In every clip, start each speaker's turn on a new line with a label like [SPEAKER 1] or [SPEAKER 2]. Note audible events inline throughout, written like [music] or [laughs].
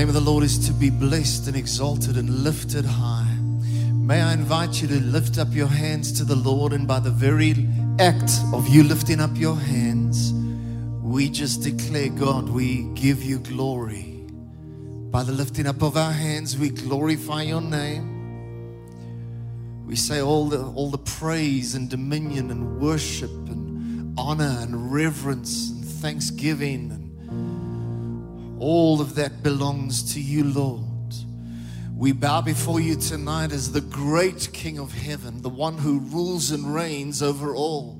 [SPEAKER 1] name of the Lord is to be blessed and exalted and lifted high. May I invite you to lift up your hands to the Lord, and by the very act of you lifting up your hands, we just declare, God, we give you glory. By the lifting up of our hands, we glorify your name. We say all the, all the praise and dominion and worship and honor and reverence and thanksgiving and all of that belongs to you, Lord. We bow before you tonight as the great King of heaven, the one who rules and reigns over all.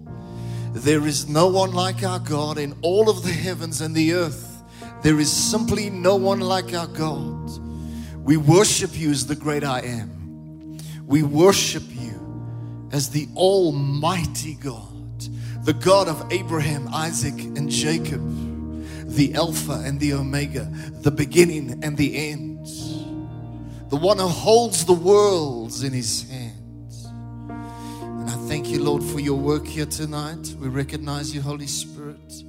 [SPEAKER 1] There is no one like our God in all of the heavens and the earth. There is simply no one like our God. We worship you as the great I am. We worship you as the Almighty God, the God of Abraham, Isaac, and Jacob, the Alpha and the Omega, the beginning and the end, the one who holds the worlds in his hands. And I thank you, Lord, for your work here tonight. We recognize you, Holy Spirit.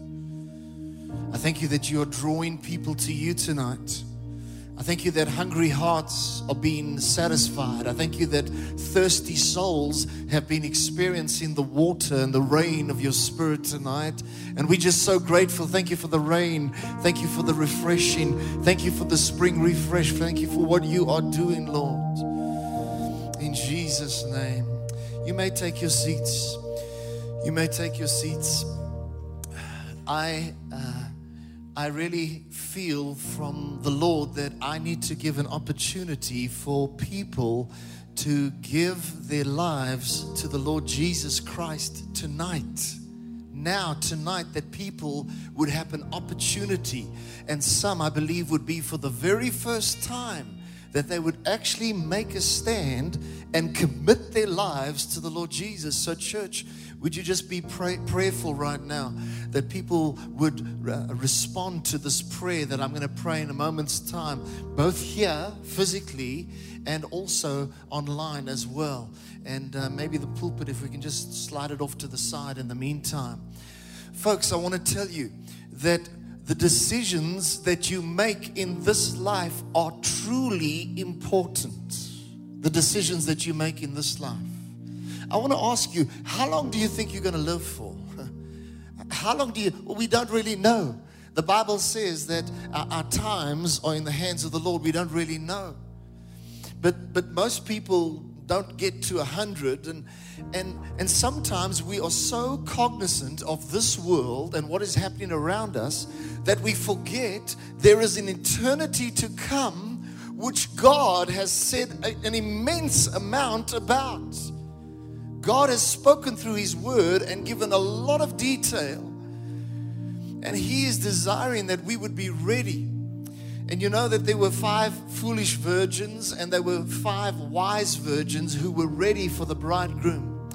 [SPEAKER 1] I thank you that you are drawing people to you tonight. I thank you that hungry hearts are being satisfied. I thank you that thirsty souls have been experiencing the water and the rain of your spirit tonight. And we're just so grateful. Thank you for the rain. Thank you for the refreshing. Thank you for the spring refresh. Thank you for what you are doing, Lord. In Jesus' name. You may take your seats. You may take your seats. I. Uh, I really feel from the Lord that I need to give an opportunity for people to give their lives to the Lord Jesus Christ tonight. Now, tonight, that people would have an opportunity, and some I believe would be for the very first time that they would actually make a stand and commit their lives to the Lord Jesus. So, church, would you just be pray, prayerful right now that people would uh, respond to this prayer that I'm going to pray in a moment's time, both here physically and also online as well? And uh, maybe the pulpit, if we can just slide it off to the side in the meantime. Folks, I want to tell you that the decisions that you make in this life are truly important. The decisions that you make in this life. I want to ask you, how long do you think you're going to live for? [laughs] How long do you? Well, we don't really know. The Bible says that our, our times are in the hands of the Lord. We don't really know. But but most people don't get to a hundred and and and sometimes we are so cognizant of this world and what is happening around us that we forget there is an eternity to come which God has said an immense amount about. God has spoken through His Word and given a lot of detail. And He is desiring that we would be ready. And you know that there were five foolish virgins and there were five wise virgins who were ready for the bridegroom.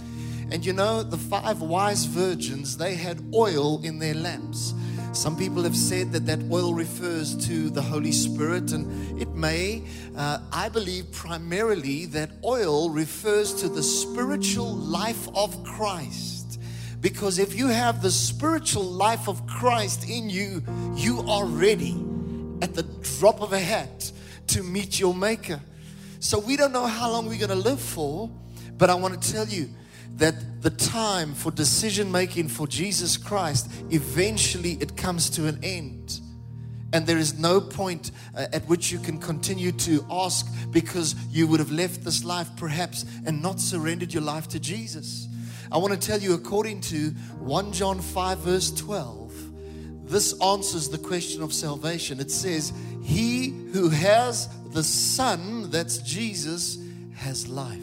[SPEAKER 1] And you know, the five wise virgins, they had oil in their lamps. Some people have said that that oil refers to the Holy Spirit, and it may. Uh, I believe primarily that oil refers to the spiritual life of Christ. Because if you have the spiritual life of Christ in you, you are ready at the drop of a hat to meet your Maker. So we don't know how long we're going to live for, but I want to tell you that the time for decision making for Jesus Christ eventually it comes to an end. And there is no point uh, at which you can continue to ask because you would have left this life perhaps and not surrendered your life to Jesus. I want to tell you, according to 1 John 5, verse 12, this answers the question of salvation. It says, He who has the Son, that's Jesus, has life.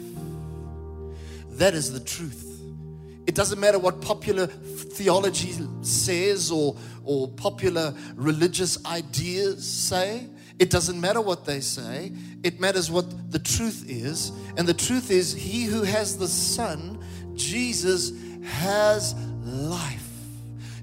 [SPEAKER 1] That is the truth. It doesn't matter what popular theology says or, or popular religious ideas say. It doesn't matter what they say. It matters what the truth is. And the truth is, he who has the Son, Jesus, has life.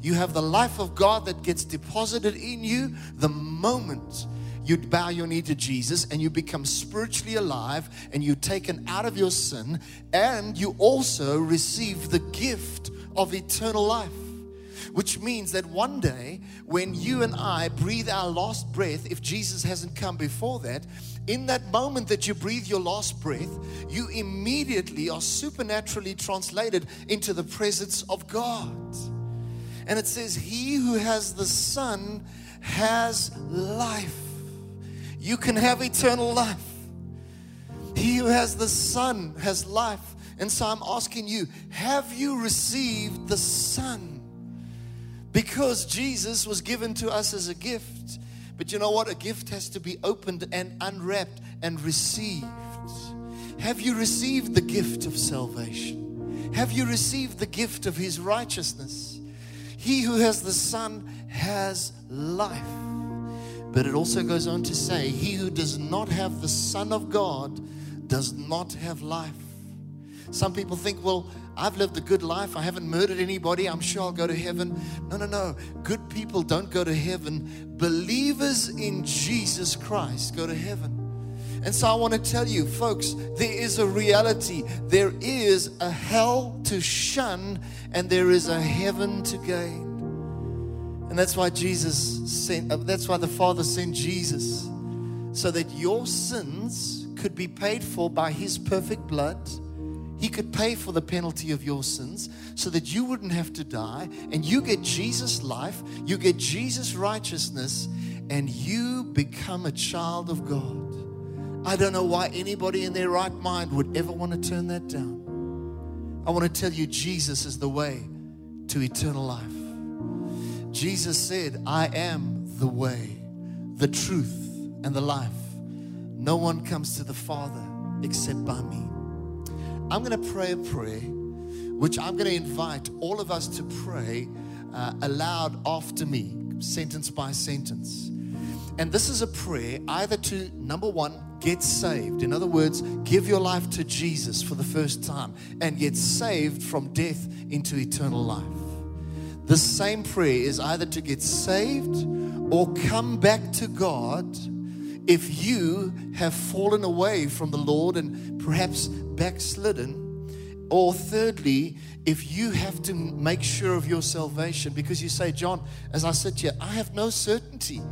[SPEAKER 1] You have the life of God that gets deposited in you the moment you bow your knee to Jesus and you become spiritually alive and you're taken out of your sin and you also receive the gift of eternal life. which means that one day when you and I breathe our last breath, if Jesus hasn't come before that, in that moment that you breathe your last breath, you immediately are supernaturally translated into the presence of God. And it says, He who has the Son has life. You can have eternal life. He who has the Son has life. And so I'm asking you, have you received the Son? Because Jesus was given to us as a gift. But you know what? A gift has to be opened and unwrapped and received. Have you received the gift of salvation? Have you received the gift of His righteousness? He who has the Son has life. But it also goes on to say, He who does not have the Son of God does not have life. Some people think, well, I've lived a good life. I haven't murdered anybody. I'm sure I'll go to heaven. No, no, no. Good people don't go to heaven. Believers in Jesus Christ go to heaven. And so I want to tell you, folks, there is a reality. There is a hell to shun, and there is a heaven to gain. And that's why Jesus sent, uh, that's why the Father sent Jesus, so that your sins could be paid for by His perfect blood he could pay for the penalty of your sins so that you wouldn't have to die and you get Jesus' life, you get Jesus' righteousness, and you become a child of God. I don't know why anybody in their right mind would ever want to turn that down. I want to tell you, Jesus is the way to eternal life. Jesus said, I am the way, the truth, and the life. No one comes to the Father except by me. I'm going to pray a prayer, which I'm going to invite all of us to pray uh, aloud after me, sentence by sentence. And this is a prayer either to, number one, get saved. In other words, give your life to Jesus for the first time and get saved from death into eternal life. The same prayer is either to get saved or come back to God if you have fallen away from the Lord and perhaps backslidden. Or thirdly, if you have to make sure of your salvation because you say, John, as I sit here, I have no certainty.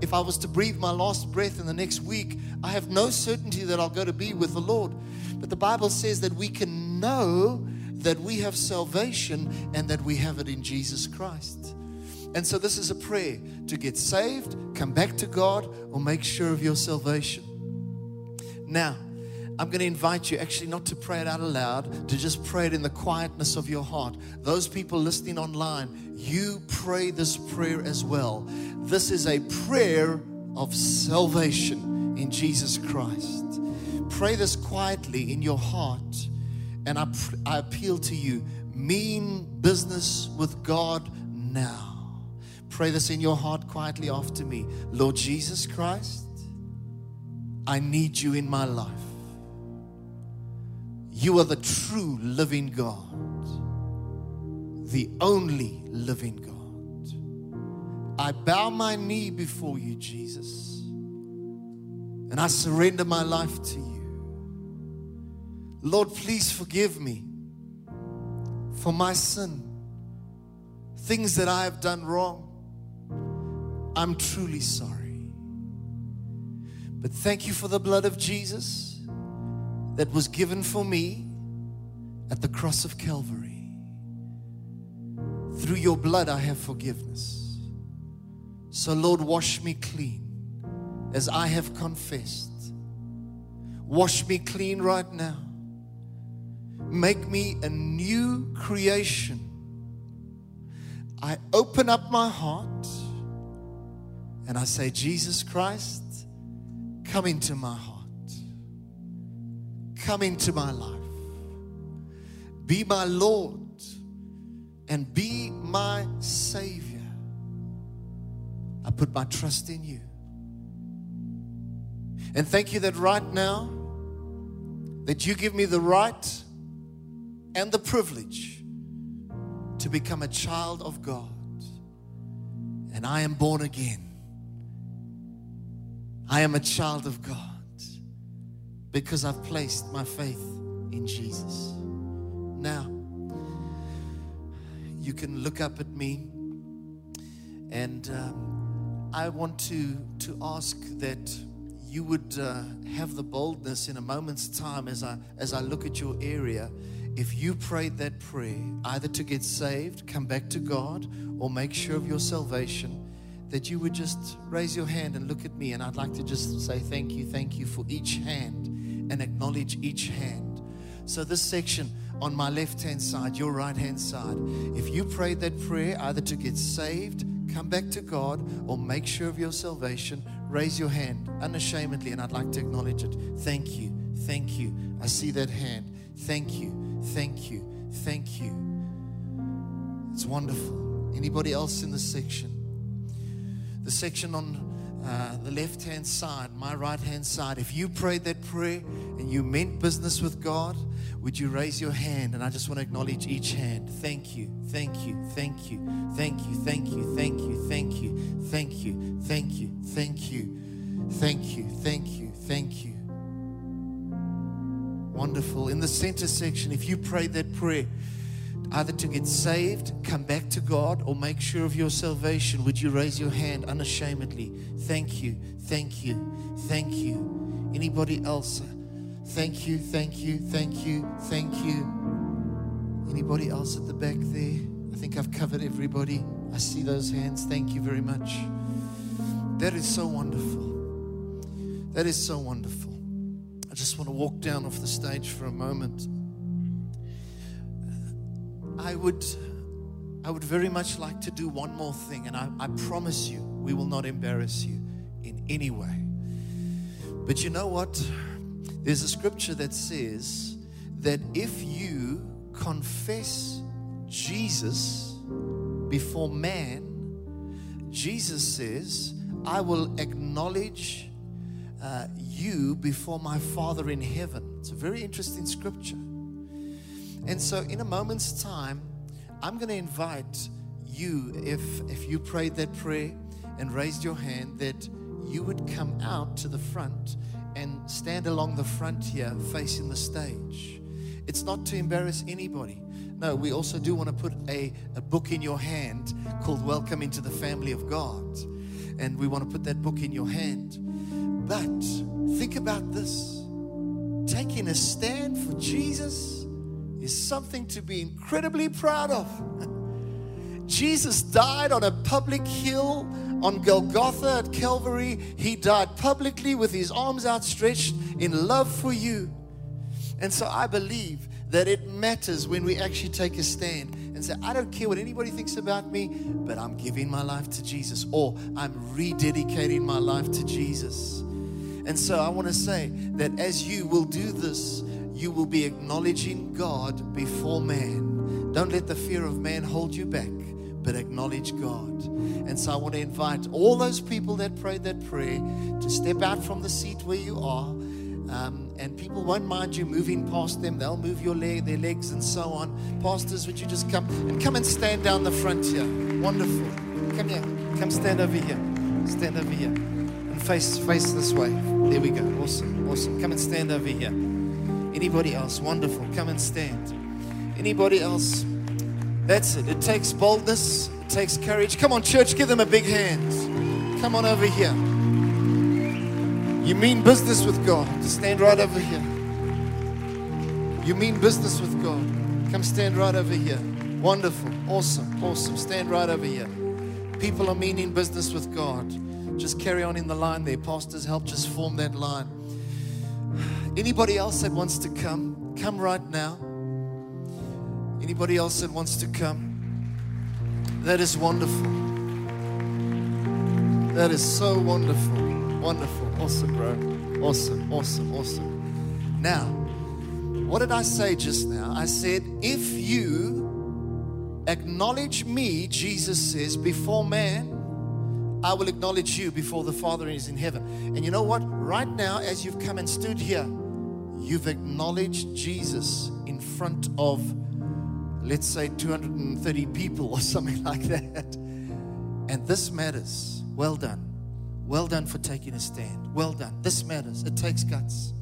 [SPEAKER 1] If I was to breathe my last breath in the next week, I have no certainty that I'll go to be with the Lord. But the Bible says that we can know that we have salvation and that we have it in Jesus Christ. And so this is a prayer to get saved, come back to God, or make sure of your salvation. Now, I'm going to invite you actually not to pray it out aloud, to just pray it in the quietness of your heart. Those people listening online, you pray this prayer as well. This is a prayer of salvation in Jesus Christ. Pray this quietly in your heart, and I, I appeal to you mean business with God now. Pray this in your heart quietly after me. Lord Jesus Christ, I need you in my life. You are the true living God, the only living God. I bow my knee before you, Jesus, and I surrender my life to you. Lord, please forgive me for my sin, things that I have done wrong. I'm truly sorry. But thank you for the blood of Jesus that was given for me at the cross of Calvary. Through your blood, I have forgiveness. So, Lord, wash me clean as I have confessed. Wash me clean right now. Make me a new creation. I open up my heart and I say, Jesus Christ, come into my heart. Come into my life. Be my Lord and be my Savior. I put my trust in you. And thank you that right now, that you give me the right and the privilege to become a child of God. And I am born again. I am a child of God because I've placed my faith in Jesus. Now, you can look up at me And um, I want to, to ask that you would uh, have the boldness in a moment's time as I, as I look at your area. If you prayed that prayer, either to get saved, come back to God, or make sure of your salvation, that you would just raise your hand and look at me. And I'd like to just say thank you, thank you for each hand and acknowledge each hand. So, this section on my left hand side, your right hand side, if you prayed that prayer either to get saved, come back to God, or make sure of your salvation, raise your hand unashamedly, and I'd like to acknowledge it. Thank you, thank you. I see that hand. Thank you, thank you, thank you. It's wonderful. Anybody else in the section? The section on uh, the left hand side, my right hand side, if you prayed that prayer and you meant business with God, would you raise your hand? And I just want to acknowledge each hand. Thank you, thank you, thank you, thank you, thank you, thank you, thank you, thank you, thank you, thank you, thank you, thank you, thank you. Wonderful. In the center section, if you prayed that prayer, either to get saved, come back to God, or make sure of your salvation, would you raise your hand unashamedly? Thank you, thank you, thank you. Anybody else? Thank you, thank you, thank you, thank you. Anybody else at the back there? I think I've covered everybody. I see those hands. Thank you very much. That is so wonderful. That is so wonderful. I just want to walk down off the stage for a moment. I would, I would very much like to do one more thing, and I, I promise you, we will not embarrass you in any way. But you know what? There's a scripture that says that if you confess Jesus before man, Jesus says, I will acknowledge uh, you before my Father in heaven. It's a very interesting scripture. And so, in a moment's time, I'm going to invite you, if, if you prayed that prayer and raised your hand, that you would come out to the front and stand along the front here facing the stage. It's not to embarrass anybody. No, we also do want to put a, a book in your hand called Welcome into the Family of God. And we want to put that book in your hand. But think about this taking a stand for Jesus is something to be incredibly proud of. Jesus died on a public hill on Golgotha at Calvary. He died publicly with his arms outstretched in love for you. And so I believe that it matters when we actually take a stand and say, I don't care what anybody thinks about me, but I'm giving my life to Jesus, or I'm rededicating my life to Jesus. And so I want to say that as you will do this, you will be acknowledging God before man. Don't let the fear of man hold you back, but acknowledge God. And so I want to invite all those people that prayed that prayer to step out from the seat where you are. Um, and people won't mind you moving past them. They'll move your leg, their legs, and so on. Pastors, would you just come and come and stand down the front here? Wonderful. Come here. Come stand over here. Stand over here. And face face this way. There we go. Awesome. Awesome. Come and stand over here. Anybody else? Wonderful. Come and stand. Anybody else? That's it. It takes boldness, it takes courage. Come on, church, give them a big hand. Come on over here. You mean business with God. Stand right over here. You mean business with God. Come stand right over here. Wonderful. Awesome. Awesome. Stand right over here. People are meaning business with God. Just carry on in the line there. Pastors, help just form that line. Anybody else that wants to come, come right now. Anybody else that wants to come? That is wonderful. That is so wonderful. Wonderful. Awesome, bro. Awesome, awesome, awesome. Now, what did I say just now? I said, if you acknowledge me, Jesus says, before man, I will acknowledge you before the Father is in heaven. And you know what? Right now, as you've come and stood here, you've acknowledged Jesus in front of, let's say, 230 people or [laughs] something like that. And this matters. Well done. Well done for taking a stand. Well done. This matters. It takes guts.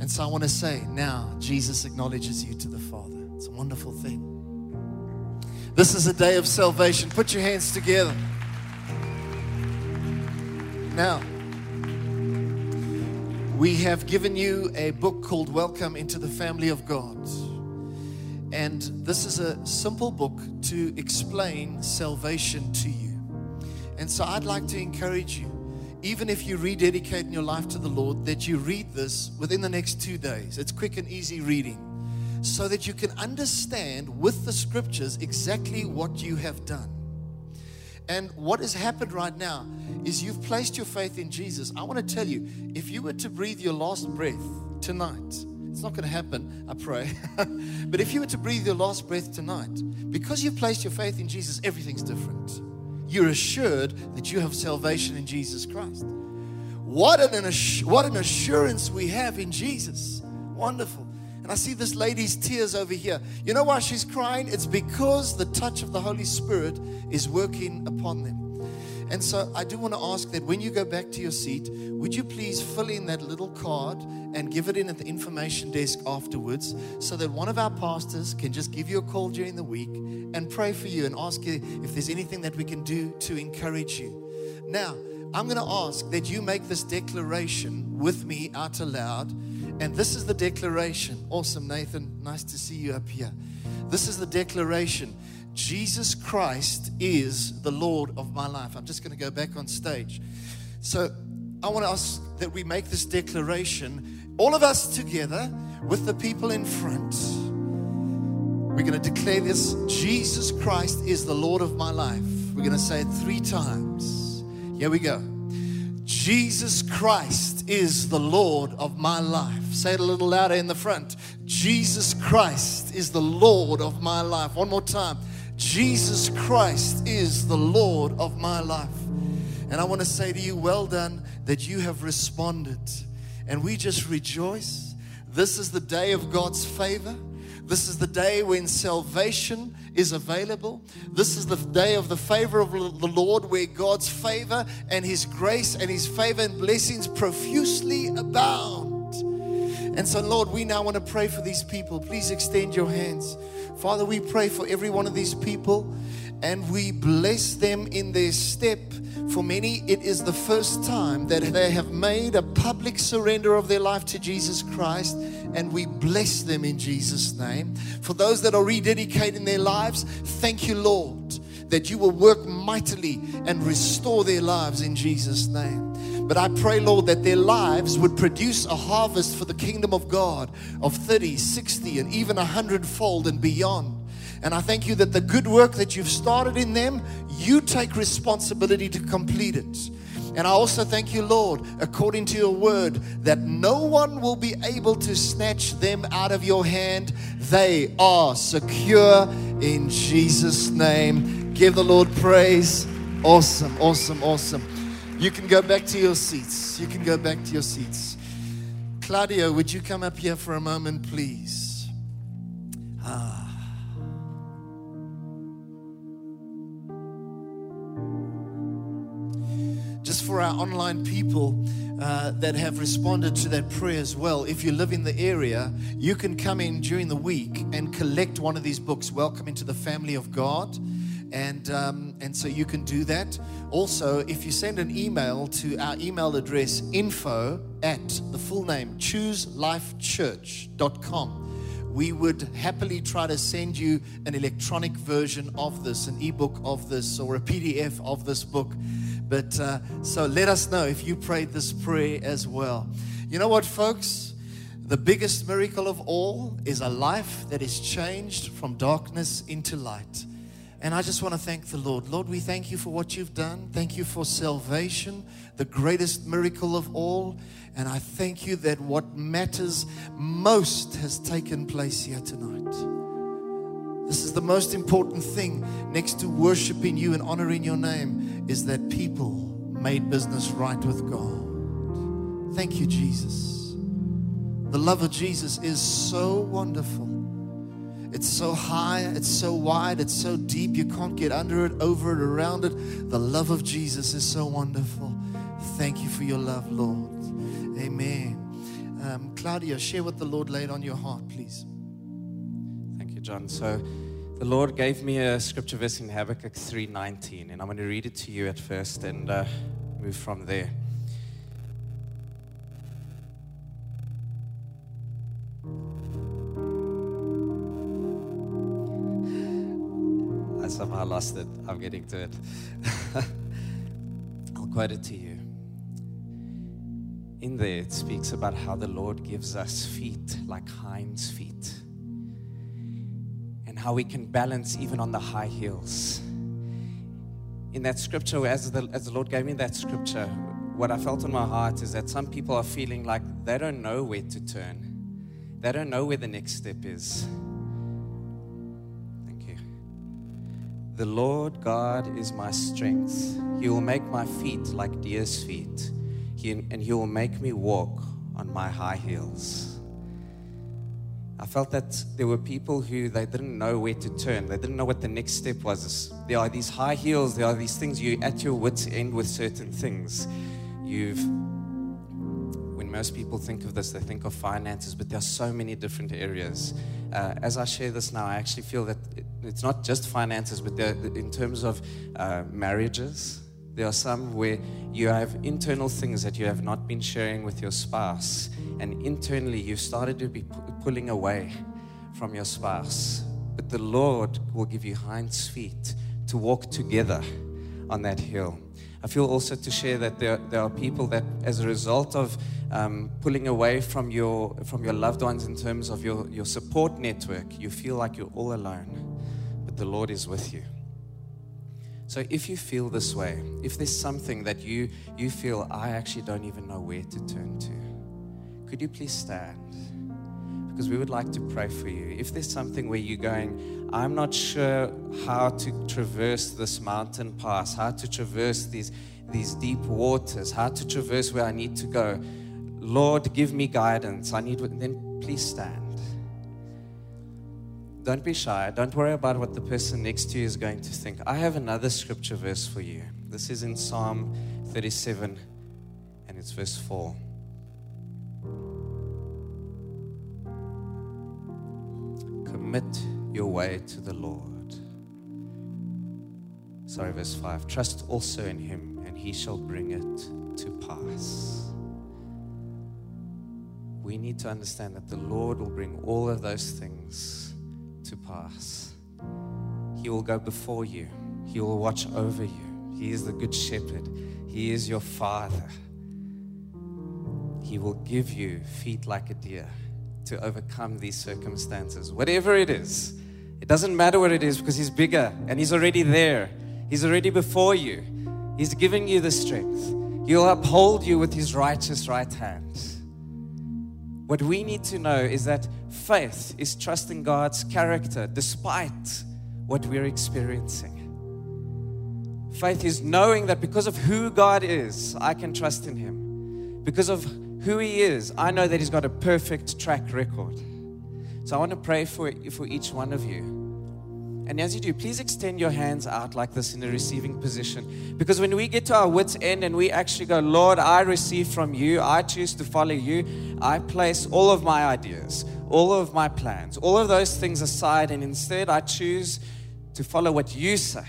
[SPEAKER 1] And so I want to say now, Jesus acknowledges you to the Father. It's a wonderful thing. This is a day of salvation. Put your hands together. Now, we have given you a book called Welcome into the Family of God. And this is a simple book to explain salvation to you. And so I'd like to encourage you, even if you rededicate your life to the Lord, that you read this within the next two days. It's quick and easy reading so that you can understand with the scriptures exactly what you have done. And what has happened right now is you've placed your faith in Jesus. I want to tell you, if you were to breathe your last breath tonight, it's not going to happen, I pray. [laughs] but if you were to breathe your last breath tonight, because you've placed your faith in Jesus, everything's different. You're assured that you have salvation in Jesus Christ. What an, what an assurance we have in Jesus. Wonderful. And I see this lady's tears over here. You know why she's crying? It's because the touch of the Holy Spirit is working upon them. And so I do want to ask that when you go back to your seat, would you please fill in that little card and give it in at the information desk afterwards so that one of our pastors can just give you a call during the week and pray for you and ask you if there's anything that we can do to encourage you. Now, I'm going to ask that you make this declaration with me out aloud. And this is the declaration. Awesome, Nathan. Nice to see you up here. This is the declaration Jesus Christ is the Lord of my life. I'm just going to go back on stage. So I want to ask that we make this declaration, all of us together with the people in front. We're going to declare this Jesus Christ is the Lord of my life. We're going to say it three times. Here we go. Jesus Christ is the Lord of my life. Say it a little louder in the front. Jesus Christ is the Lord of my life. One more time. Jesus Christ is the Lord of my life. And I want to say to you, well done that you have responded. And we just rejoice. This is the day of God's favor. This is the day when salvation is available. This is the day of the favor of the Lord where God's favor and His grace and His favor and blessings profusely abound. And so, Lord, we now want to pray for these people. Please extend your hands. Father, we pray for every one of these people and we bless them in their step. For many, it is the first time that they have made a public surrender of their life to Jesus Christ, and we bless them in Jesus' name. For those that are rededicating their lives, thank you, Lord, that you will work mightily and restore their lives in Jesus' name. But I pray, Lord, that their lives would produce a harvest for the kingdom of God of 30, 60, and even a hundredfold and beyond. And I thank you that the good work that you've started in them, you take responsibility to complete it. And I also thank you, Lord, according to your word, that no one will be able to snatch them out of your hand. They are secure in Jesus' name. Give the Lord praise. Awesome, awesome, awesome. You can go back to your seats. You can go back to your seats. Claudia, would you come up here for a moment, please? Ah. just for our online people uh, that have responded to that prayer as well, if you live in the area, you can come in during the week and collect one of these books, Welcome into the Family of God. And, um, and so you can do that. Also, if you send an email to our email address, info at the full name, chooselifechurch.com we would happily try to send you an electronic version of this, an ebook of this, or a PDF of this book. But uh, so let us know if you prayed this prayer as well. You know what, folks? The biggest miracle of all is a life that is changed from darkness into light. And I just want to thank the Lord. Lord, we thank you for what you've done. Thank you for salvation, the greatest miracle of all. And I thank you that what matters most has taken place here tonight. This is the most important thing next to worshiping you and honoring your name is that people made business right with God. Thank you, Jesus. The love of Jesus is so wonderful. It's so high, it's so wide, it's so deep. You can't get under it, over it, around it. The love of Jesus is so wonderful. Thank you for your love, Lord. Amen. Um, Claudia, share what the Lord laid on your heart, please.
[SPEAKER 2] Thank you, John. So the Lord gave me a scripture verse in Habakkuk 3:19, and I'm going to read it to you at first and uh, move from there. I lost it. I'm getting to it. [laughs] I'll quote it to you. In there, it speaks about how the Lord gives us feet like hinds' feet, and how we can balance even on the high heels. In that scripture, as the, as the Lord gave me that scripture, what I felt in my heart is that some people are feeling like they don't know where to turn, they don't know where the next step is. The Lord God is my strength. He will make my feet like deer's feet, he, and He will make me walk on my high heels. I felt that there were people who they didn't know where to turn. They didn't know what the next step was. There are these high heels. There are these things you at your wits end with certain things. You've most people think of this, they think of finances, but there are so many different areas. Uh, as I share this now, I actually feel that it, it's not just finances, but in terms of uh, marriages, there are some where you have internal things that you have not been sharing with your spouse, and internally you've started to be pulling away from your spouse. But the Lord will give you hinds feet to walk together on that hill. I feel also to share that there, there are people that, as a result of um, pulling away from your, from your loved ones in terms of your, your support network, you feel like you're all alone. But the Lord is with you. So if you feel this way, if there's something that you, you feel, I actually don't even know where to turn to, could you please stand? Because we would like to pray for you. If there's something where you're going, I'm not sure how to traverse this mountain pass, how to traverse these, these deep waters, how to traverse where I need to go. Lord, give me guidance. I need, then please stand. Don't be shy. Don't worry about what the person next to you is going to think. I have another scripture verse for you. This is in Psalm 37, and it's verse 4. Commit your way to the Lord. Sorry, verse 5. Trust also in him, and he shall bring it to pass. We need to understand that the Lord will bring all of those things to pass. He will go before you, He will watch over you. He is the good shepherd, He is your Father. He will give you feet like a deer to overcome these circumstances, whatever it is. It doesn't matter what it is because He's bigger and He's already there. He's already before you. He's giving you the strength. He'll uphold you with His righteous right hand. What we need to know is that faith is trusting God's character despite what we're experiencing. Faith is knowing that because of who God is, I can trust in Him. Because of who He is, I know that He's got a perfect track record. So I want to pray for, for each one of you. And as you do, please extend your hands out like this in a receiving position. Because when we get to our wits' end and we actually go, Lord, I receive from you, I choose to follow you, I place all of my ideas, all of my plans, all of those things aside, and instead I choose to follow what you say.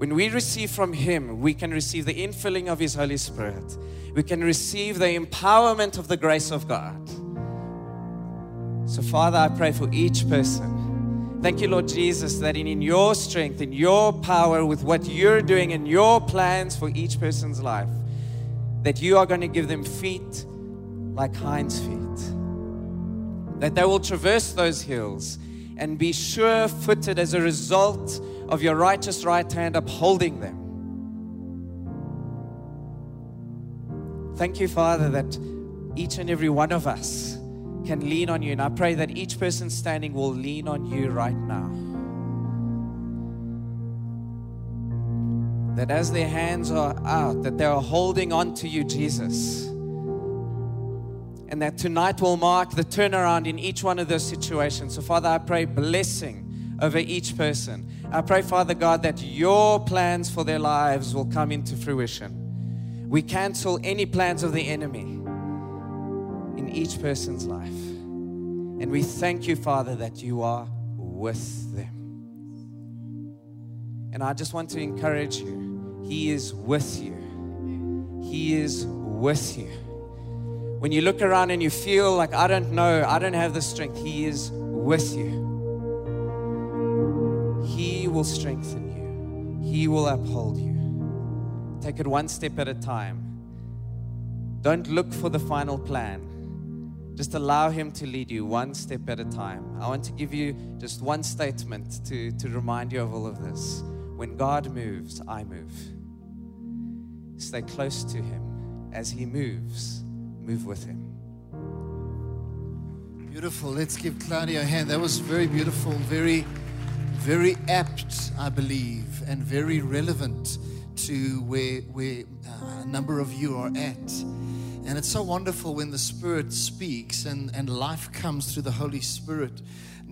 [SPEAKER 2] When we receive from Him, we can receive the infilling of His Holy Spirit. We can receive the empowerment of the grace of God. So, Father, I pray for each person Thank you, Lord Jesus, that in, in your strength, in your power, with what you're doing and your plans for each person's life, that you are going to give them feet like hinds' feet. That they will traverse those hills and be sure footed as a result of your righteous right hand upholding them. Thank you, Father, that each and every one of us can lean on you. And I pray that each person standing will lean on you right now. That as their hands are out, that they are holding on to you, Jesus. And that tonight will mark the turnaround in each one of those situations. So, Father, I pray blessing over each person. I pray, Father God, that your plans for their lives will come into fruition. We cancel any plans of the enemy in each person's life. And we thank you, Father, that you are with them. And I just want to encourage you He is with you. He is with you. When you look around and you feel like, I don't know, I don't have the strength, He is with you. He will strengthen you, He will uphold you. Take it one step at a time. Don't look for the final plan. Just allow Him to lead you one step at a time. I want to give you just one statement to, to remind you of all of this. When God moves, I move. Stay close to Him. As He moves, move with Him.
[SPEAKER 1] Beautiful. Let's give Claudia a hand. That was very beautiful, very, very apt, I believe, and very relevant to where, where uh, a number of you are at. And it's so wonderful when the Spirit speaks and, and life comes through the Holy Spirit.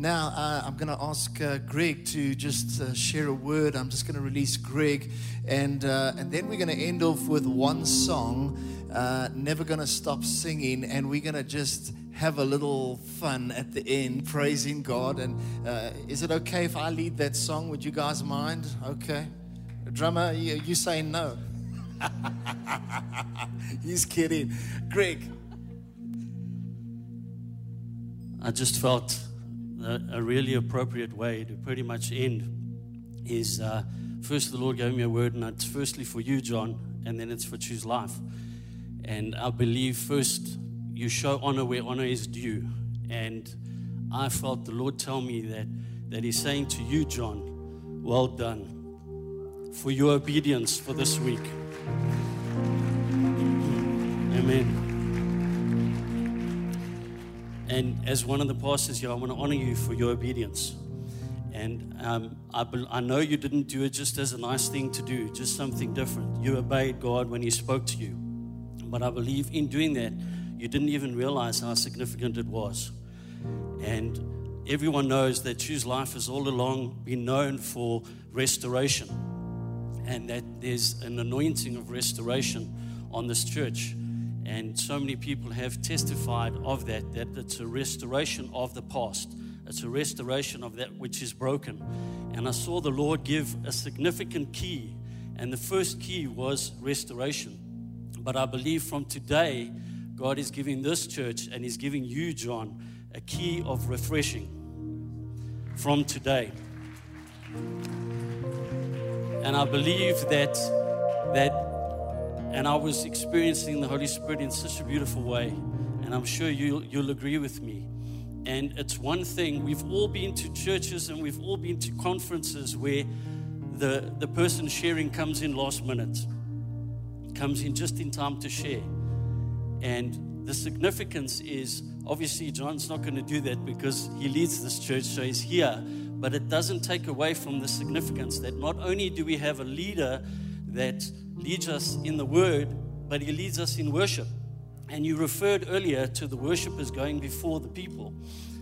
[SPEAKER 1] Now, uh, I'm going to ask uh, Greg to just uh, share a word. I'm just going to release Greg. And, uh, and then we're going to end off with one song, uh, Never Gonna Stop Singing. And we're going to just have a little fun at the end, praising God. And uh, is it okay if I lead that song? Would you guys mind? Okay. Drummer, you, you saying no? [laughs] He's kidding. Greg.
[SPEAKER 3] I just felt a, a really appropriate way to pretty much end is uh, first the Lord gave me a word, and it's firstly for you, John, and then it's for Choose Life. And I believe first you show honor where honor is due. And I felt the Lord tell me that, that He's saying to you, John, well done for your obedience for this week. Amen. And as one of the pastors here, I want to honor you for your obedience. And um, I, I know you didn't do it just as a nice thing to do, just something different. You obeyed God when He spoke to you. But I believe in doing that, you didn't even realize how significant it was. And everyone knows that Choose Life has all along been known for restoration, and that there's an anointing of restoration on this church. And so many people have testified of that, that it's a restoration of the past. It's a restoration of that which is broken. And I saw the Lord give a significant key. And the first key was restoration. But I believe from today, God is giving this church and He's giving you, John, a key of refreshing from today. And I believe that that and I was experiencing the Holy Spirit in such a beautiful way. And I'm sure you'll, you'll agree with me. And it's one thing, we've all been to churches and we've all been to conferences where the, the person sharing comes in last minute, comes in just in time to share. And the significance is obviously John's not going to do that because he leads this church, so he's here. But it doesn't take away from the significance that not only do we have a leader that leads us in the word, but he leads us in worship. And you referred earlier to the worshipers going before the people.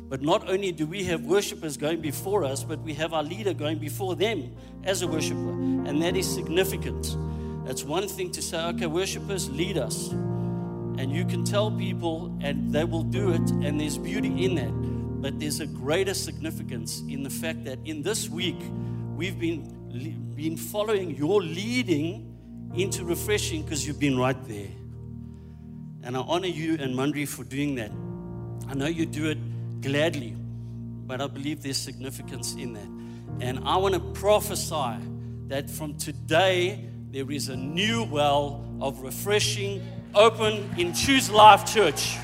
[SPEAKER 3] But not only do we have worshipers going before us, but we have our leader going before them as a worshiper. And that is significant. It's one thing to say, okay, worshipers, lead us. And you can tell people, and they will do it, and there's beauty in that. But there's a greater significance in the fact that in this week, we've been, been following your leading into refreshing because you've been right there. And I honor you and Mundry for doing that. I know you do it gladly, but I believe there's significance in that. And I want to prophesy that from today, there is a new well of refreshing open in Choose Life Church.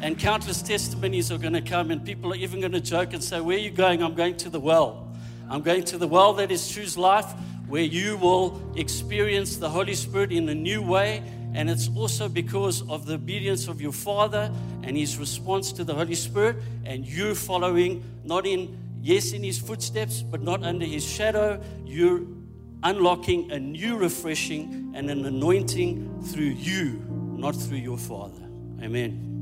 [SPEAKER 3] And countless testimonies are going to come, and people are even going to joke and say, Where are you going? I'm going to the well. I'm going to the well that is Choose Life, where you will experience the Holy Spirit in a new way. And it's also because of the obedience of your Father and His response to the Holy Spirit, and you following not in, yes, in His footsteps, but not under His shadow. You're unlocking a new refreshing and an anointing through you, not through your Father. Amen.